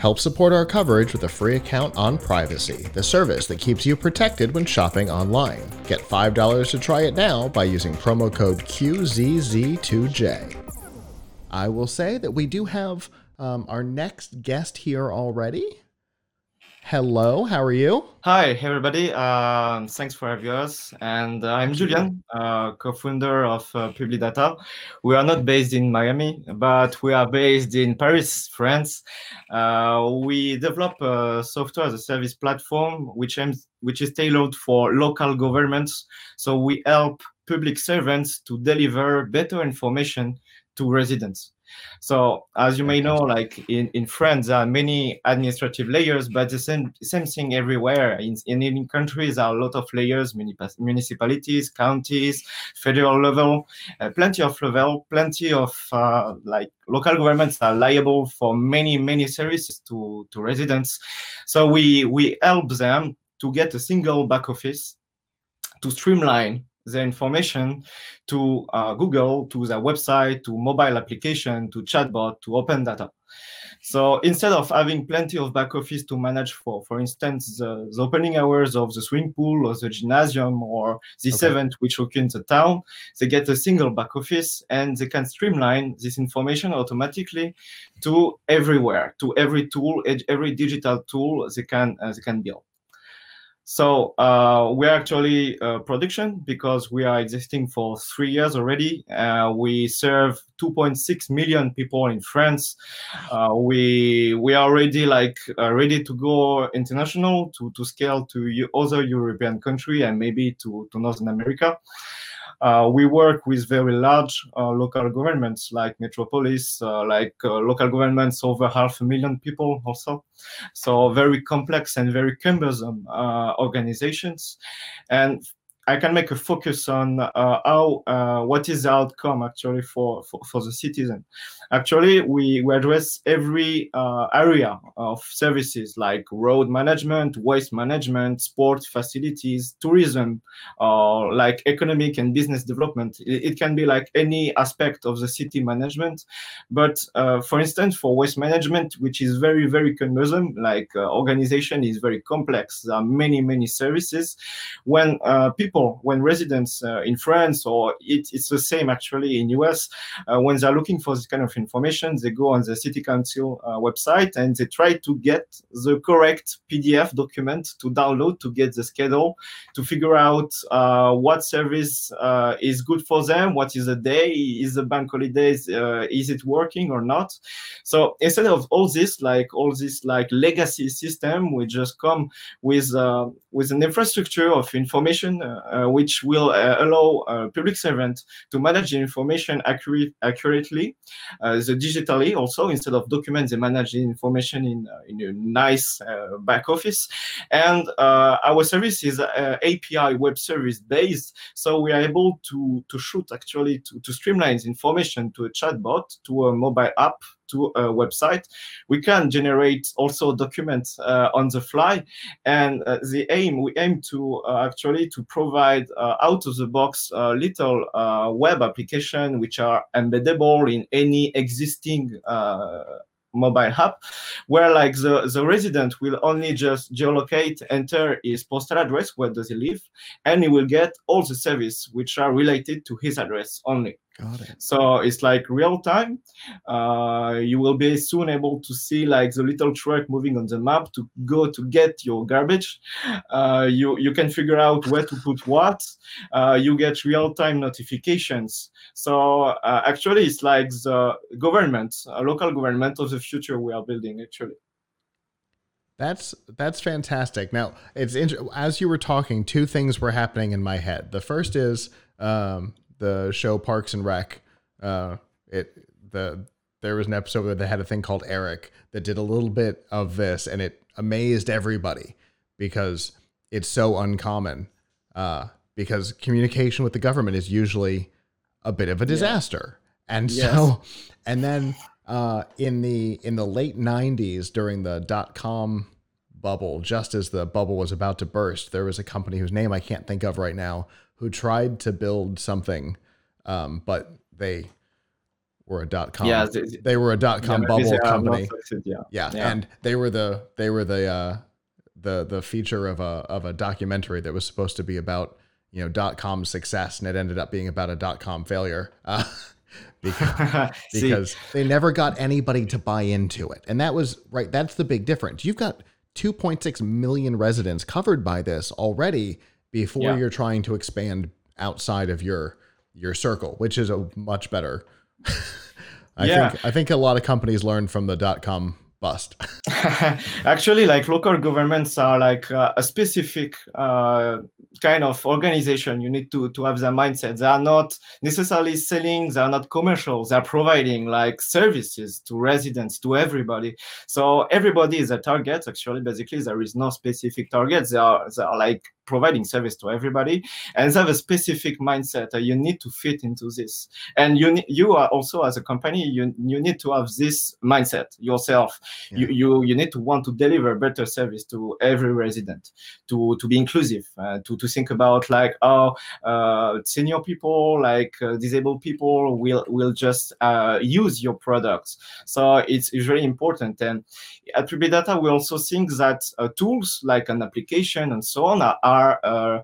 Help support our coverage with a free account on Privacy, the service that keeps you protected when shopping online. Get $5 to try it now by using promo code QZZ2J. I will say that we do have um, our next guest here already. Hello, how are you? Hi, everybody. Um, thanks for having us. And uh, I'm Julian, uh, co-founder of uh, Publidata. We are not based in Miami, but we are based in Paris, France. Uh, we develop a software as a service platform, which aims, which is tailored for local governments. So we help public servants to deliver better information to residents. So as you may know, like in, in France, there are many administrative layers, but the same same thing everywhere. In, in, in countries, there are a lot of layers, municipalities, counties, federal level, uh, plenty of level, plenty of uh, like local governments are liable for many, many services to, to residents. So we, we help them to get a single back office to streamline the information to uh, Google, to their website, to mobile application, to chatbot, to open data. So instead of having plenty of back office to manage for, for instance, the, the opening hours of the swimming pool or the gymnasium or this okay. event which occurs in the town, they get a single back office and they can streamline this information automatically to everywhere, to every tool, every digital tool they can uh, they can build. So uh, we're actually uh, production because we are existing for three years already. Uh, we serve 2.6 million people in France. Uh, we we are already like uh, ready to go international to to scale to other European country and maybe to to Northern America. Uh, we work with very large uh, local governments like metropolis, uh, like local governments over half a million people also. So very complex and very cumbersome organizations. And I can make a focus on uh, how uh, what is the outcome actually for, for, for the citizen. Actually, we, we address every uh, area of services like road management, waste management, sport facilities, tourism, uh, like economic and business development. It, it, can be like any aspect of the city management. But uh, for instance, for waste management, which is very, very cumbersome, like uh, organization is very complex. There are many, many services. When people people, when residents uh, in France or it, it's the same actually in US, uh, when they're looking for this kind of information, they go on the city council uh, website and they try to get the correct PDF document to download to get the schedule, to figure out uh, what service uh, is good for them, what is the day, is the bank holidays, uh, is it working or not? So instead of all this, like all this like legacy system, we just come with with an infrastructure of information uh, Uh, which will uh, allow a public servant to manage the information accurate, accurately, uh, the digitally also instead of documents, they manage the information in, uh, in a nice back office. And our service is API web service based, so we are able to to shoot actually to, to streamline information to a chatbot, to a mobile app, to a website. We can generate also documents uh, on the fly, and uh, the aim we aim to uh, actually to provide out of the box little web application which are embeddable in any existing mobile app where like the, the resident will only just geolocate enter his postal address where does he live and he will get all the service which are related to his address only Got it. So it's like real time. Uh, you will be soon able to see like the little truck moving on the map to go to get your garbage. Uh, you you can figure out where to put what. Uh, you get real time notifications. So uh, actually, it's like the government, a local government of the future we are building. Actually. That's that's fantastic. Now it's inter- as you were talking, two things were happening in my head. The first is um, the show Parks and Rec, uh, it the there was an episode where they had a thing called Eric that did a little bit of this, and it amazed everybody because it's so uncommon. Uh, because communication with the government is usually a bit of a disaster, yeah. and yes. so and then uh, in the in the late '90s during the dot com bubble, just as the bubble was about to burst, there was a company whose name I can't think of right now who tried to build something, um, but they were a dot com. Yeah, they, they, were a dot com yeah, bubble are company. yeah. Yeah, Yeah. and they were the they were the uh, the the feature of a of a documentary that was supposed to be about you know dot com success, and it ended up being about a dot com failure. Uh, because because they never got anybody to buy into it. And that was right. That's the big difference. You've got 2.6 million residents covered by this already before Yeah. you're trying to expand outside of your your circle, which is a much better. I Yeah. think I think a lot of companies learned from the dot com bust. Actually, like local governments are like uh, a specific uh, kind of organization. You need to to have their mindset. They are not necessarily selling. They are not commercial. They are providing like services to residents, to everybody. So everybody is a target. Actually, basically, there is no specific target. They are they are like providing service to everybody, and have a specific mindset. Uh, you need to fit into this, and you you are also as a company. You you need to have this mindset yourself you, you you need to want to deliver better service to every resident to to be inclusive uh, to to think about like oh uh, senior people like uh, disabled people will will just uh, use your products so it's, it's very important and at Publidata we also think that uh, tools like an application and so on are, are uh,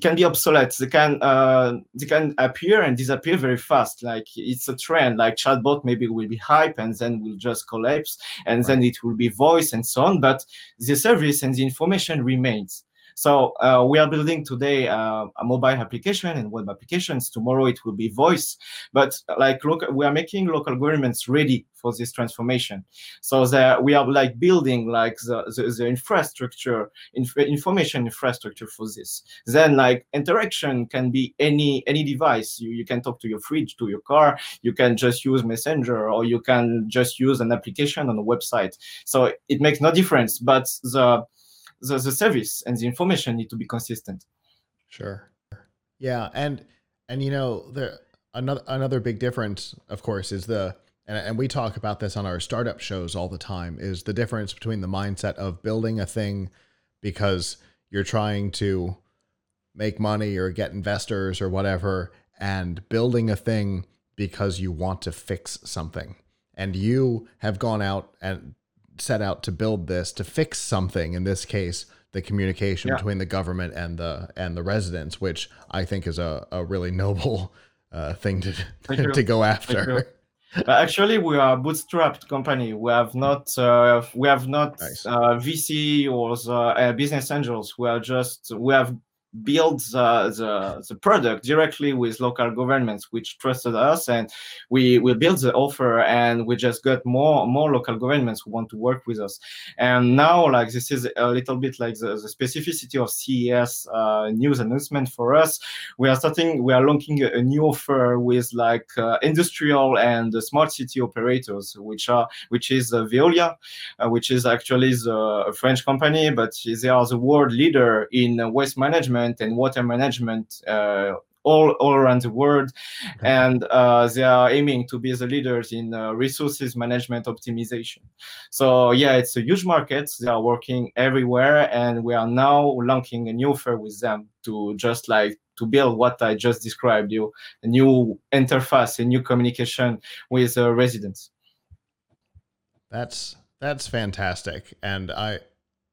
can be obsolete. They can uh, they can appear and disappear very fast. Like it's a trend. Like chatbot maybe will be hype and then will just collapse, and then it will be voice and so on. But the service and the information remains. So uh, we are building today uh, a mobile application and web applications. Tomorrow it will be voice. But like look, we are making local governments ready for this transformation. So that we are like building like the, the, the infrastructure, inf- information infrastructure for this then like interaction can be any any device you, you can talk to your fridge to your car you can just use messenger or you can just use an application on a website so it makes no difference but the the, the service and the information need to be consistent Sure. Yeah, and and you know the another another big difference, of course, is the and, and we talk about this on our startup shows all the time is the difference between the mindset of building a thing because you're trying to make money or get investors or whatever and building a thing because you want to fix something. And you have gone out and set out to build this to fix something in this case the communication Yeah. between the government and the and the residents which i think is a, a really noble uh, thing to to go after. actually we are a bootstrapped company. We have not uh, we have not Nice. uh, vc or the uh, business angels. We are just we have built the, the, the product directly with local governments which trusted us and we we built the offer and we just got more more local governments who want to work with us. And now like this is a little bit like the, the specificity of ces uh, news announcement for us. We are starting we are launching a, new offer with like uh, industrial and uh, smart city operators which are which is uh, veolia uh, which is actually the a french company but they are the world leader in uh, waste management and water management uh, all, all around the world. Okay. and uh, they are aiming to be the leaders in uh, resources management optimization. So yeah it's a huge market. They are working everywhere and we are now launching a new offer with them to just like to build what i just described you a new interface a new communication with uh, residents. That's that's fantastic, and I,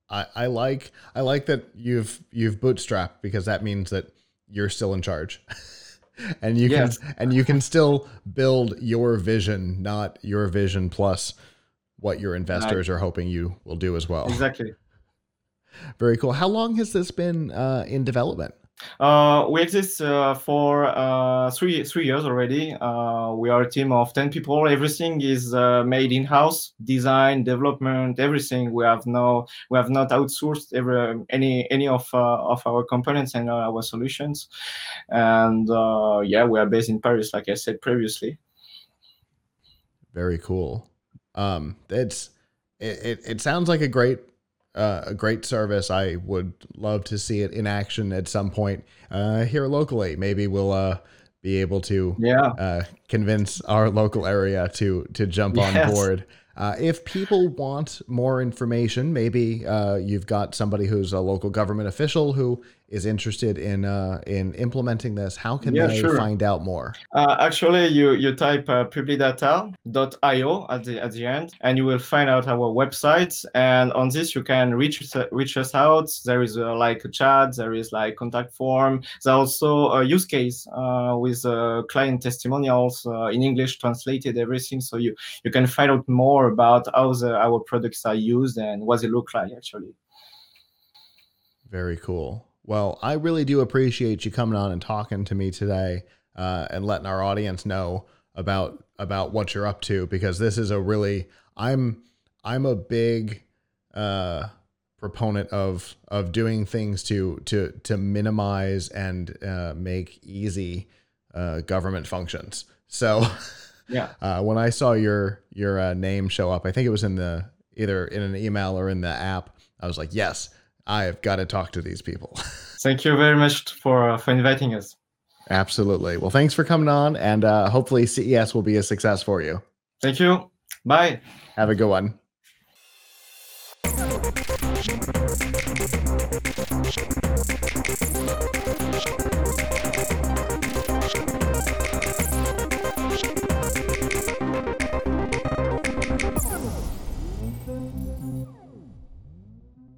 I I like I like that you've you've bootstrapped because that means that you're still in charge, and you Yes. can and you can still build your vision, not your vision plus what your investors are hoping you will do as well. exactly Very cool. How long has this been uh, in development? Uh, we exist uh, for uh, three three years already. Uh, we are a team of ten people. Everything is uh, made in house, design, development, everything. We have no we have not outsourced every any any of uh, of our components and our solutions. And yeah, we are based in Paris, like I said previously. Very cool. Um, it's it, it, it sounds like a great uh, a great service. I would love to see it in action at some point uh, here locally. Maybe we'll uh, be able to Yeah. uh, convince our local area to to jump on board. Uh, if people want more information, maybe uh, you've got somebody who's a local government official who is interested in uh, in implementing this. How can Yeah, they sure. find out more? Uh, actually, you you type uh, publidata.io at the at the end, and you will find out our website. And on this, you can reach us- reach us out. There is uh, like a chat. There is like contact form. There's also a use case uh, with uh, client testimonials uh, in English, translated everything, so you you can find out more about how the, our products are used and what they look like actually. Very cool. Well, I really do appreciate you coming on and talking to me today uh, and letting our audience know about about what you're up to because this is a really I'm I'm a big uh, proponent of of doing things to to to minimize and uh, make easy uh, government functions. So Yeah. uh, when I saw your your uh, name show up, I think it was in the either in an email or in the app. I was like, yes, I have got to talk to these people. Thank you very much for for inviting us. Absolutely. Well, thanks for coming on, and uh, hopefully CES will be a success for you. Thank you. Bye. Have a good one.